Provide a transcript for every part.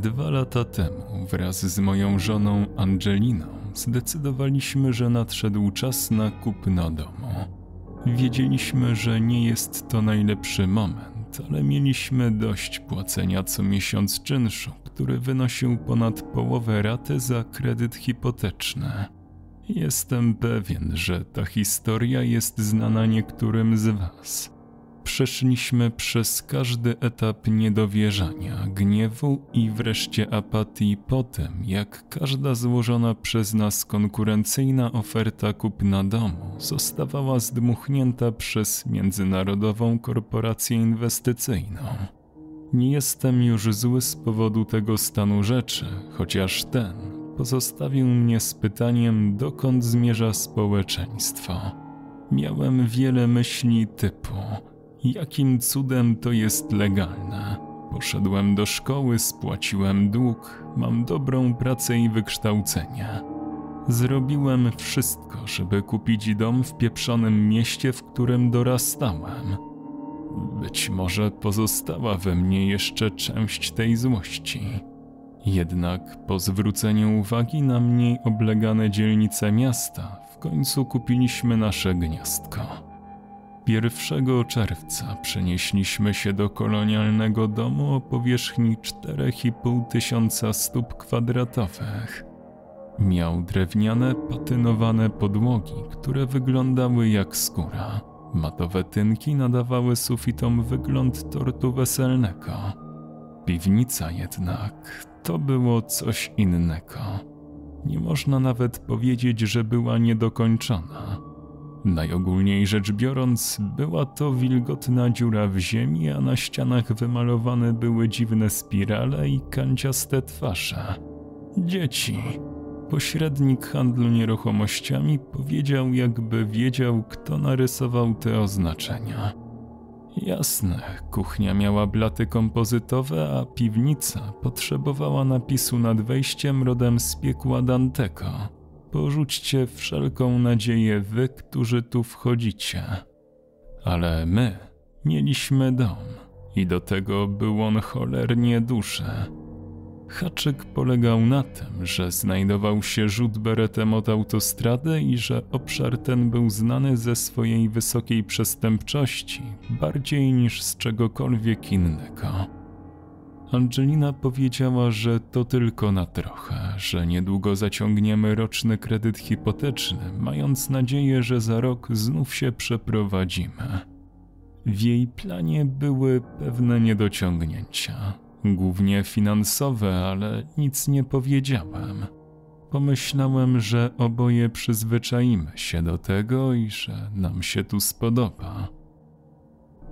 Dwa lata temu wraz z moją żoną Angeliną zdecydowaliśmy, że nadszedł czas na kupno domu. Wiedzieliśmy, że nie jest to najlepszy moment, ale mieliśmy dość płacenia co miesiąc czynszu, który wynosił ponad połowę raty za kredyt hipoteczny. Jestem pewien, że ta historia jest znana niektórym z Was. Przeszliśmy przez każdy etap niedowierzania, gniewu i wreszcie apatii po tym, jak każda złożona przez nas konkurencyjna oferta kupna domu zostawała zdmuchnięta przez międzynarodową korporację inwestycyjną. Nie jestem już zły z powodu tego stanu rzeczy, chociaż ten pozostawił mnie z pytaniem, dokąd zmierza społeczeństwo. Miałem wiele myśli typu Jakim cudem to jest legalne? Poszedłem do szkoły, spłaciłem dług, mam dobrą pracę i wykształcenie. Zrobiłem wszystko, żeby kupić dom w pieprzonym mieście, w którym dorastałem. Być może pozostała we mnie jeszcze część tej złości. Jednak po zwróceniu uwagi na mniej oblegane dzielnice miasta, w końcu kupiliśmy nasze gniazdko. 1 czerwca przenieśliśmy się do kolonialnego domu o powierzchni 4,5 tysiąca stóp kwadratowych. Miał drewniane, patynowane podłogi, które wyglądały jak skóra. Matowe tynki nadawały sufitom wygląd tortu weselnego. Piwnica jednak to było coś innego. Nie można nawet powiedzieć, że była niedokończona. Najogólniej rzecz biorąc, była to wilgotna dziura w ziemi, a na ścianach wymalowane były dziwne spirale i kanciaste twarze. Dzieci. Pośrednik handlu nieruchomościami powiedział, jakby wiedział, kto narysował te oznaczenia. Jasne, kuchnia miała blaty kompozytowe, a piwnica potrzebowała napisu nad wejściem rodem z piekła Dantego porzućcie wszelką nadzieję wy, którzy tu wchodzicie. Ale my mieliśmy dom i do tego był on cholernie duży. Haczyk polegał na tym, że znajdował się rzut beretem od autostrady i że obszar ten był znany ze swojej wysokiej przestępczości bardziej niż z czegokolwiek innego. Angelina powiedziała, że to tylko na trochę, że niedługo zaciągniemy roczny kredyt hipoteczny, mając nadzieję, że za rok znów się przeprowadzimy. W jej planie były pewne niedociągnięcia, głównie finansowe, ale nic nie powiedziałem. Pomyślałem, że oboje przyzwyczaimy się do tego i że nam się tu spodoba.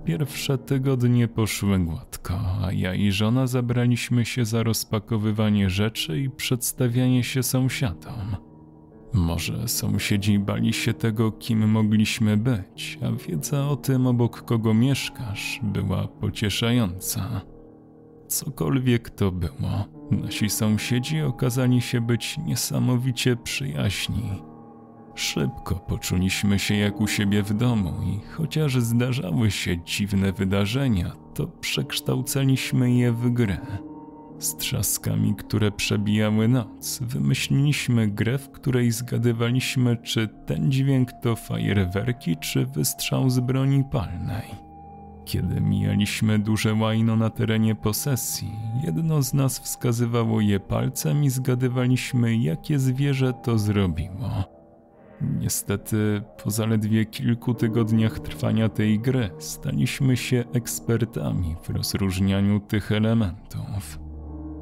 Pierwsze tygodnie poszły gładko, a ja i żona zabraliśmy się za rozpakowywanie rzeczy i przedstawianie się sąsiadom. Może sąsiedzi bali się tego, kim mogliśmy być, a wiedza o tym, obok kogo mieszkasz, była pocieszająca. Cokolwiek to było, nasi sąsiedzi okazali się być niesamowicie przyjaźni. Szybko poczuliśmy się jak u siebie w domu i chociaż zdarzały się dziwne wydarzenia, to przekształcaliśmy je w grę. Z trzaskami, które przebijały noc, wymyśliliśmy grę, w której zgadywaliśmy, czy ten dźwięk to fajerwerki, czy wystrzał z broni palnej. Kiedy mijaliśmy duże łajno na terenie posesji, jedno z nas wskazywało je palcem i zgadywaliśmy, jakie zwierzę to zrobiło. Niestety, po zaledwie kilku tygodniach trwania tej gry, staliśmy się ekspertami w rozróżnianiu tych elementów.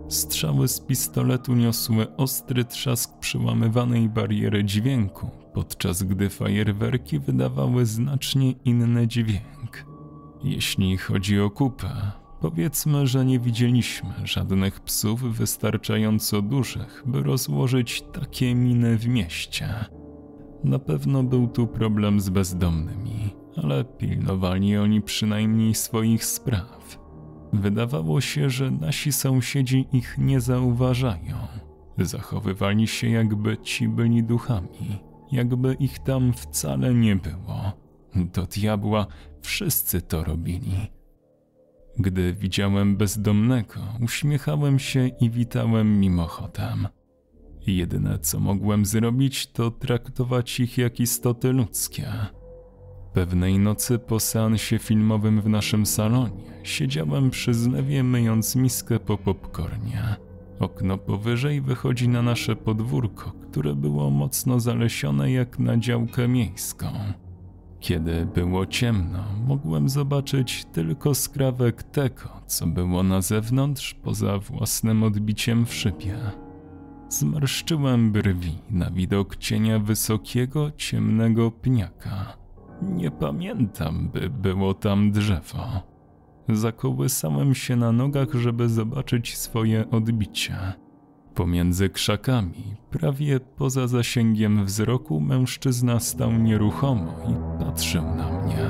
Strzały z pistoletu niosły ostry trzask przełamywanej bariery dźwięku, podczas gdy fajerwerki wydawały znacznie inny dźwięk. Jeśli chodzi o kupę, powiedzmy, że nie widzieliśmy żadnych psów wystarczająco dużych, by rozłożyć takie miny w mieście. Na pewno był tu problem z bezdomnymi, ale pilnowali oni przynajmniej swoich spraw. Wydawało się, że nasi sąsiedzi ich nie zauważają. Zachowywali się, jakby ci byli duchami, jakby ich tam wcale nie było. Do diabła wszyscy to robili. Gdy widziałem bezdomnego, uśmiechałem się i witałem mimochodem. Jedyne co mogłem zrobić, to traktować ich jak istoty ludzkie. Pewnej nocy po seansie filmowym w naszym salonie siedziałem przy zlewie myjąc miskę po popcornie. Okno powyżej wychodzi na nasze podwórko, które było mocno zalesione jak na działkę miejską. Kiedy było ciemno, mogłem zobaczyć tylko skrawek tego, co było na zewnątrz, poza własnym odbiciem w szybie. Zmarszczyłem brwi na widok cienia wysokiego, ciemnego pniaka. Nie pamiętam, by było tam drzewo. Zakołysałem się na nogach, żeby zobaczyć swoje odbicie. Pomiędzy krzakami, prawie poza zasięgiem wzroku, mężczyzna stał nieruchomo i patrzył na mnie.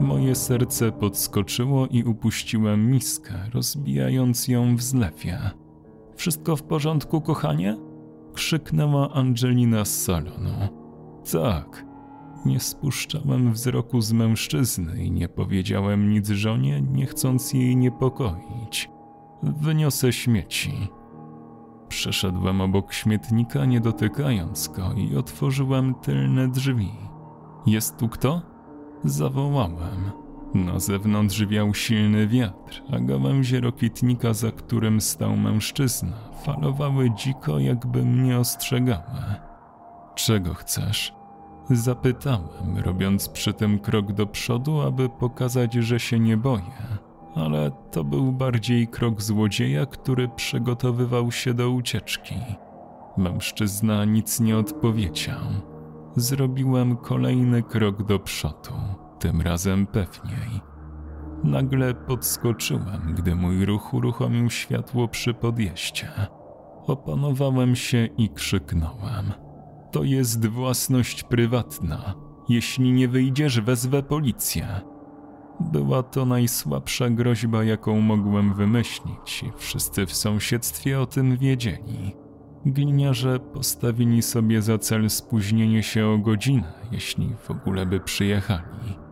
Moje serce podskoczyło i upuściłem miskę, rozbijając ją w zlewie. Wszystko w porządku, kochanie? krzyknęła Angelina z salonu. Tak. Nie spuszczałem wzroku z mężczyzny i nie powiedziałem nic żonie, nie chcąc jej niepokoić. Wyniosę śmieci. Przeszedłem obok śmietnika, nie dotykając go, i otworzyłem tylne drzwi. Jest tu kto? Zawołałem. Na zewnątrz wiał silny wiatr, a gałęzie rokitnika, za którym stał mężczyzna, falowały dziko, jakby mnie ostrzegały. Czego chcesz? Zapytałem, robiąc przy tym krok do przodu, aby pokazać, że się nie boję ale to był bardziej krok złodzieja, który przygotowywał się do ucieczki. Mężczyzna nic nie odpowiedział. Zrobiłem kolejny krok do przodu, tym razem pewniej. Nagle podskoczyłem, gdy mój ruch uruchomił światło przy podjeździe. Opanowałem się i krzyknąłem: To jest własność prywatna. Jeśli nie wyjdziesz, wezwę policję. Była to najsłabsza groźba, jaką mogłem wymyślić, i wszyscy w sąsiedztwie o tym wiedzieli. Gliniarze postawili sobie za cel spóźnienie się o godzinę, jeśli w ogóle by przyjechali.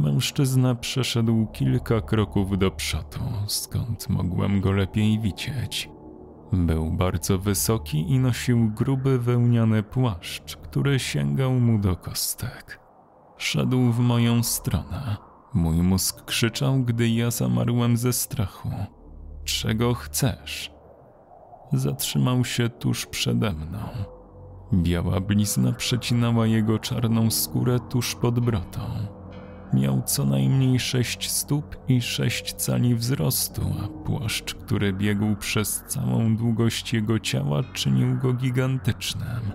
Mężczyzna przeszedł kilka kroków do przodu, skąd mogłem go lepiej widzieć. Był bardzo wysoki i nosił gruby wełniany płaszcz, który sięgał mu do kostek. Szedł w moją stronę. Mój mózg krzyczał, gdy ja zamarłem ze strachu. Czego chcesz? Zatrzymał się tuż przede mną. Biała blizna przecinała jego czarną skórę tuż pod brotą. Miał co najmniej sześć stóp i sześć cali wzrostu, a płaszcz, który biegł przez całą długość jego ciała, czynił go gigantycznym.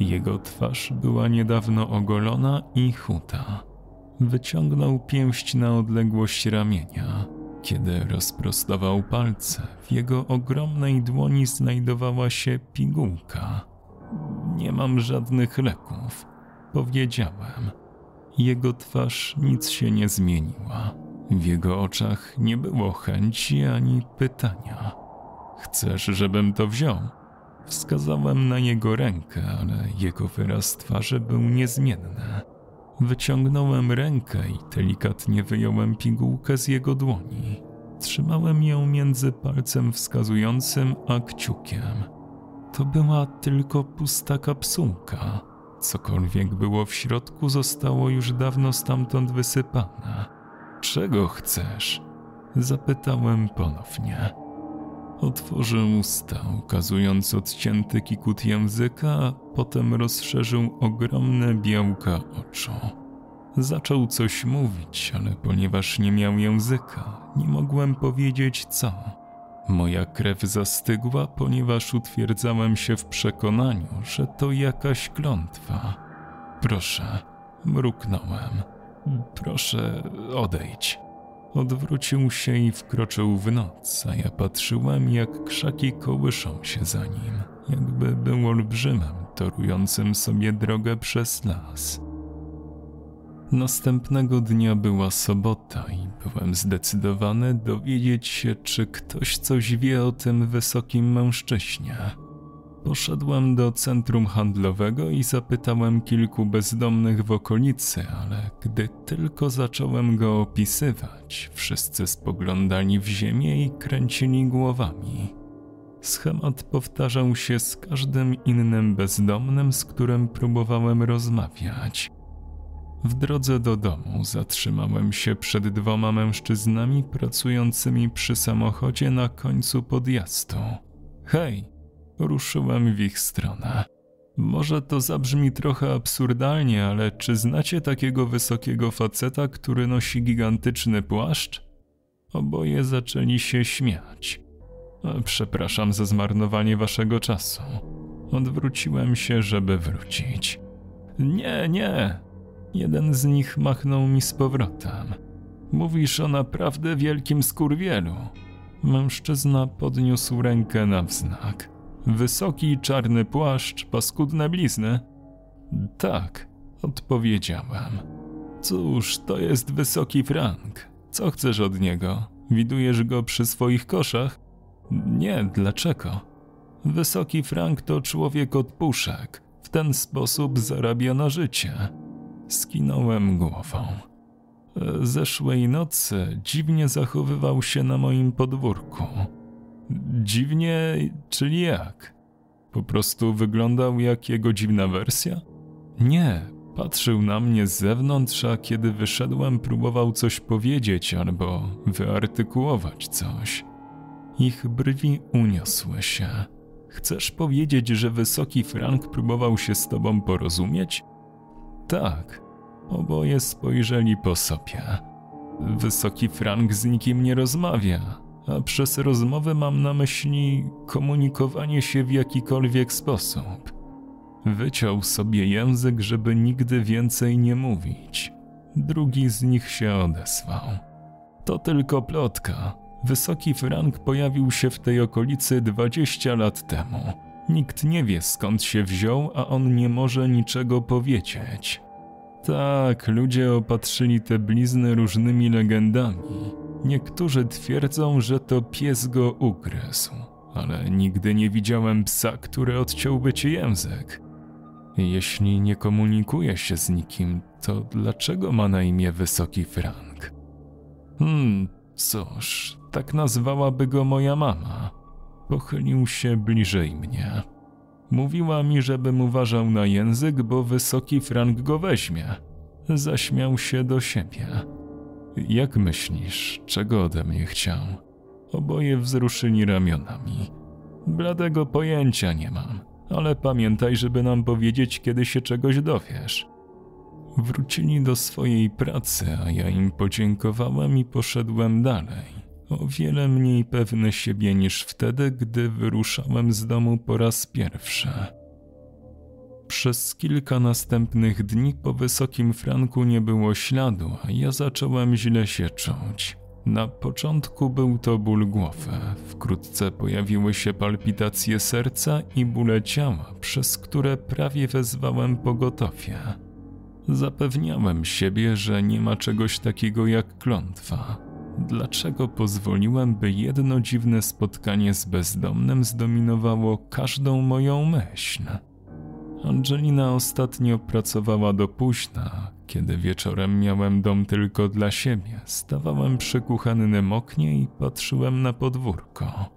Jego twarz była niedawno ogolona i chuta. Wyciągnął pięść na odległość ramienia. Kiedy rozprostował palce, w jego ogromnej dłoni znajdowała się pigułka. Nie mam żadnych leków, powiedziałem. Jego twarz nic się nie zmieniła. W jego oczach nie było chęci ani pytania. Chcesz, żebym to wziął? Wskazałem na jego rękę, ale jego wyraz twarzy był niezmienny. Wyciągnąłem rękę i delikatnie wyjąłem pigułkę z jego dłoni. Trzymałem ją między palcem wskazującym a kciukiem. To była tylko pusta kapsułka. Cokolwiek było w środku, zostało już dawno stamtąd wysypane. Czego chcesz? Zapytałem ponownie. Otworzył usta, ukazując odcięty kikut języka, a potem rozszerzył ogromne białka oczu. Zaczął coś mówić, ale ponieważ nie miał języka, nie mogłem powiedzieć co. Moja krew zastygła, ponieważ utwierdzałem się w przekonaniu, że to jakaś klątwa. Proszę, mruknąłem. Proszę, odejdź. Odwrócił się i wkroczył w noc, a ja patrzyłem, jak krzaki kołyszą się za nim, jakby był olbrzymem torującym sobie drogę przez las. Następnego dnia była sobota i byłem zdecydowany dowiedzieć się, czy ktoś coś wie o tym wysokim mężczyźnie. Poszedłem do centrum handlowego i zapytałem kilku bezdomnych w okolicy, ale gdy tylko zacząłem go opisywać, wszyscy spoglądali w ziemię i kręcili głowami. Schemat powtarzał się z każdym innym bezdomnym, z którym próbowałem rozmawiać. W drodze do domu zatrzymałem się przed dwoma mężczyznami pracującymi przy samochodzie na końcu podjazdu. Hej, ruszyłem w ich stronę. Może to zabrzmi trochę absurdalnie, ale czy znacie takiego wysokiego faceta, który nosi gigantyczny płaszcz? Oboje zaczęli się śmiać. Przepraszam za zmarnowanie waszego czasu. Odwróciłem się, żeby wrócić. Nie, nie. Jeden z nich machnął mi z powrotem. Mówisz o naprawdę wielkim skurwielu. Mężczyzna podniósł rękę na wznak. Wysoki czarny płaszcz, paskudne blizny? Tak, odpowiedziałem. Cóż, to jest wysoki Frank. Co chcesz od niego? Widujesz go przy swoich koszach? Nie, dlaczego? Wysoki Frank to człowiek od puszek. W ten sposób zarabia na życie. Skinąłem głową. Zeszłej nocy dziwnie zachowywał się na moim podwórku. Dziwnie, czyli jak? Po prostu wyglądał jak jego dziwna wersja? Nie, patrzył na mnie z zewnątrz, a kiedy wyszedłem, próbował coś powiedzieć albo wyartykułować coś. Ich brwi uniosły się. Chcesz powiedzieć, że wysoki Frank próbował się z tobą porozumieć? Tak. Oboje spojrzeli po sobie. Wysoki Frank z nikim nie rozmawia, a przez rozmowę mam na myśli komunikowanie się w jakikolwiek sposób. Wyciął sobie język, żeby nigdy więcej nie mówić. Drugi z nich się odezwał. To tylko plotka. Wysoki Frank pojawił się w tej okolicy 20 lat temu. Nikt nie wie skąd się wziął, a on nie może niczego powiedzieć. Tak, ludzie opatrzyli te blizny różnymi legendami. Niektórzy twierdzą, że to pies go ugryzł, ale nigdy nie widziałem psa, który odciąłby ci język. Jeśli nie komunikuje się z nikim, to dlaczego ma na imię Wysoki Frank? Hmm, cóż, tak nazwałaby go moja mama. Pochylił się bliżej mnie. Mówiła mi, żebym uważał na język, bo wysoki Frank go weźmie. Zaśmiał się do siebie. Jak myślisz, czego ode mnie chciał? Oboje wzruszyli ramionami. Bladego pojęcia nie mam, ale pamiętaj, żeby nam powiedzieć, kiedy się czegoś dowiesz. Wrócili do swojej pracy, a ja im podziękowałem i poszedłem dalej. O wiele mniej pewny siebie niż wtedy, gdy wyruszałem z domu po raz pierwszy. Przez kilka następnych dni po wysokim franku nie było śladu, a ja zacząłem źle się czuć. Na początku był to ból głowy, wkrótce pojawiły się palpitacje serca i bóle ciała, przez które prawie wezwałem pogotowie. Zapewniałem siebie, że nie ma czegoś takiego jak klątwa. Dlaczego pozwoliłem, by jedno dziwne spotkanie z bezdomnym zdominowało każdą moją myśl? Angelina ostatnio pracowała do późna. Kiedy wieczorem miałem dom tylko dla siebie, stawałem przy kuchennym oknie i patrzyłem na podwórko.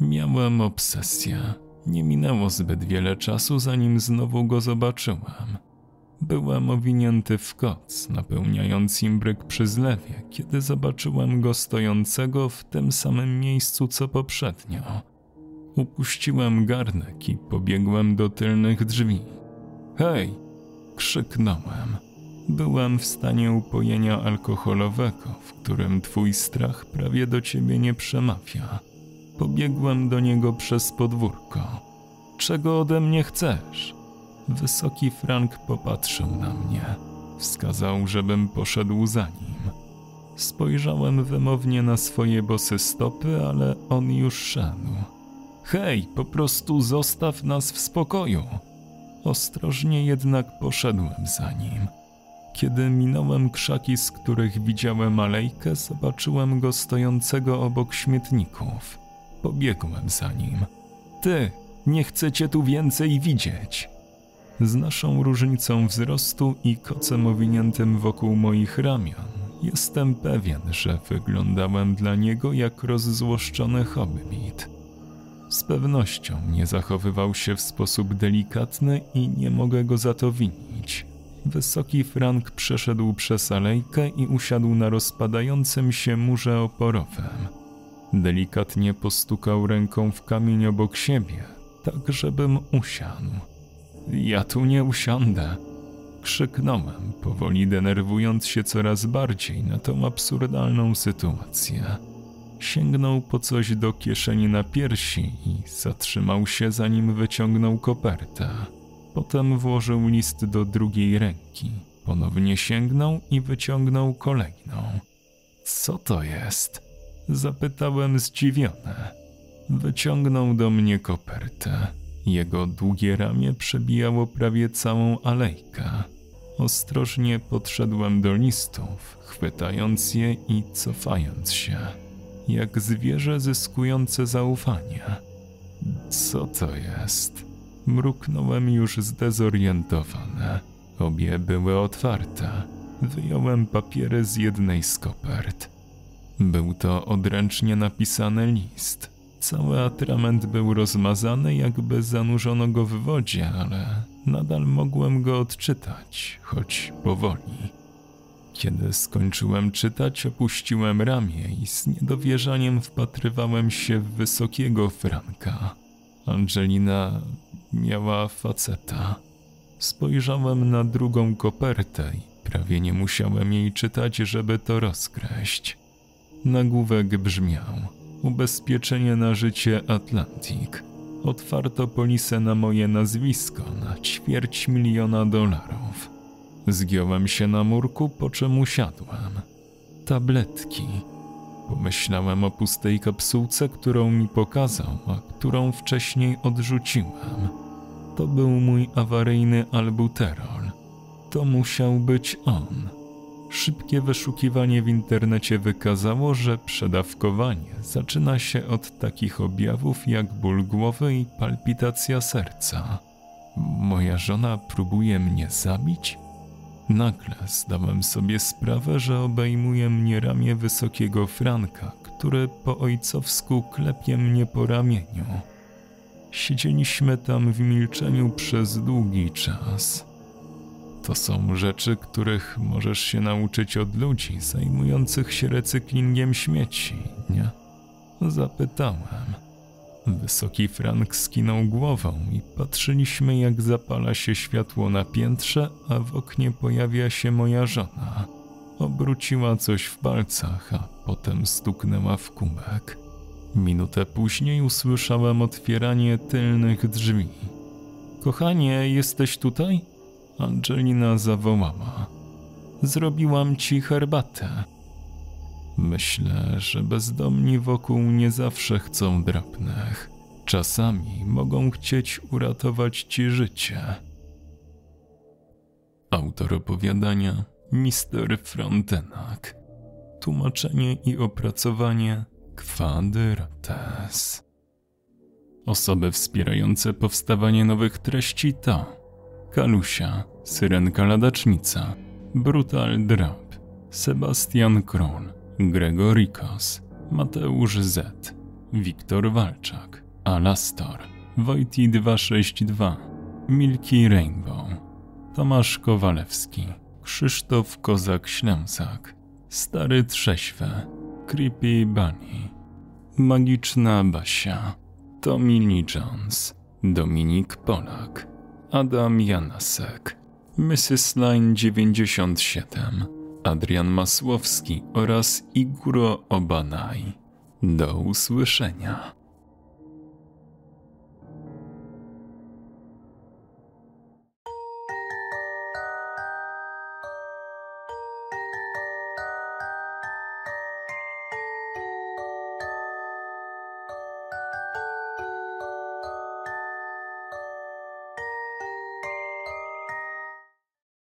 Miałem obsesję. Nie minęło zbyt wiele czasu, zanim znowu go zobaczyłem. Byłem owinięty w koc, napełniając imbryk przy zlewie, kiedy zobaczyłem go stojącego w tym samym miejscu co poprzednio. Upuściłem garnek i pobiegłem do tylnych drzwi. Hej! krzyknąłem. Byłem w stanie upojenia alkoholowego, w którym twój strach prawie do ciebie nie przemawia. Pobiegłem do niego przez podwórko. Czego ode mnie chcesz? Wysoki Frank popatrzył na mnie. Wskazał, żebym poszedł za nim. Spojrzałem wymownie na swoje bosy stopy, ale on już szedł. Hej, po prostu zostaw nas w spokoju. Ostrożnie jednak poszedłem za nim. Kiedy minąłem krzaki, z których widziałem alejkę, zobaczyłem go stojącego obok śmietników. Pobiegłem za nim. Ty, Nie chcę cię tu więcej widzieć. Z naszą różnicą wzrostu i kocem owiniętym wokół moich ramion, jestem pewien, że wyglądałem dla niego jak rozzłoszczony hobbit. Z pewnością nie zachowywał się w sposób delikatny i nie mogę go za to winić. Wysoki Frank przeszedł przez alejkę i usiadł na rozpadającym się murze oporowym. Delikatnie postukał ręką w kamień obok siebie, tak żebym usiadł. Ja tu nie usiądę. Krzyknąłem, powoli denerwując się coraz bardziej na tą absurdalną sytuację. Sięgnął po coś do kieszeni na piersi i zatrzymał się, zanim wyciągnął kopertę. Potem włożył list do drugiej ręki. Ponownie sięgnął i wyciągnął kolejną. Co to jest? Zapytałem zdziwiony. Wyciągnął do mnie kopertę. Jego długie ramię przebijało prawie całą alejkę. Ostrożnie podszedłem do listów, chwytając je i cofając się, jak zwierzę zyskujące zaufanie. Co to jest? Mruknąłem już zdezorientowany. Obie były otwarte. Wyjąłem papiery z jednej z kopert. Był to odręcznie napisany list. Cały atrament był rozmazany, jakby zanurzono go w wodzie, ale nadal mogłem go odczytać, choć powoli. Kiedy skończyłem czytać, opuściłem ramię i z niedowierzaniem wpatrywałem się w wysokiego Franka. Angelina miała faceta. Spojrzałem na drugą kopertę i prawie nie musiałem jej czytać, żeby to rozkreść. Nagłówek brzmiał: Ubezpieczenie na życie Atlantic. Otwarto polisę na moje nazwisko na ćwierć miliona dolarów. Zgiąłem się na murku, po czym usiadłem. Tabletki. Pomyślałem o pustej kapsułce, którą mi pokazał, a którą wcześniej odrzuciłem. To był mój awaryjny albuterol. To musiał być on. Szybkie wyszukiwanie w internecie wykazało, że przedawkowanie zaczyna się od takich objawów jak ból głowy i palpitacja serca. Moja żona próbuje mnie zabić? Nagle zdałem sobie sprawę, że obejmuje mnie ramię wysokiego Franka, który po ojcowsku klepie mnie po ramieniu. Siedzieliśmy tam w milczeniu przez długi czas. To są rzeczy, których możesz się nauczyć od ludzi zajmujących się recyklingiem śmieci, nie? Zapytałem. Wysoki Frank skinął głową i patrzyliśmy, jak zapala się światło na piętrze, a w oknie pojawia się moja żona. Obróciła coś w palcach, a potem stuknęła w kubek. Minutę później usłyszałem otwieranie tylnych drzwi. Kochanie, jesteś tutaj? Angelina zawołała. Zrobiłam ci herbatę. Myślę, że bezdomni wokół nie zawsze chcą drapnech. Czasami mogą chcieć uratować ci życie. Autor opowiadania Mister Frontenac. Tłumaczenie i opracowanie Kwadrates. Osoby wspierające powstawanie nowych treści to Kalusia, Syrenka Ladacznica, Brutal Drop, Sebastian Król, Gregorikos, Mateusz Z, Wiktor Walczak, Alastor, Wojti 262, Milki Rainbow, Tomasz Kowalewski, Krzysztof Kozak-Ślęsak, Stary Trześwe, Creepy Bunny, Magiczna Basia, Tommy Lee Jones, Dominik Polak, Adam Janasek, Mrs. Line 97, Adrian Masłowski oraz Iguro Obanaj. Do usłyszenia.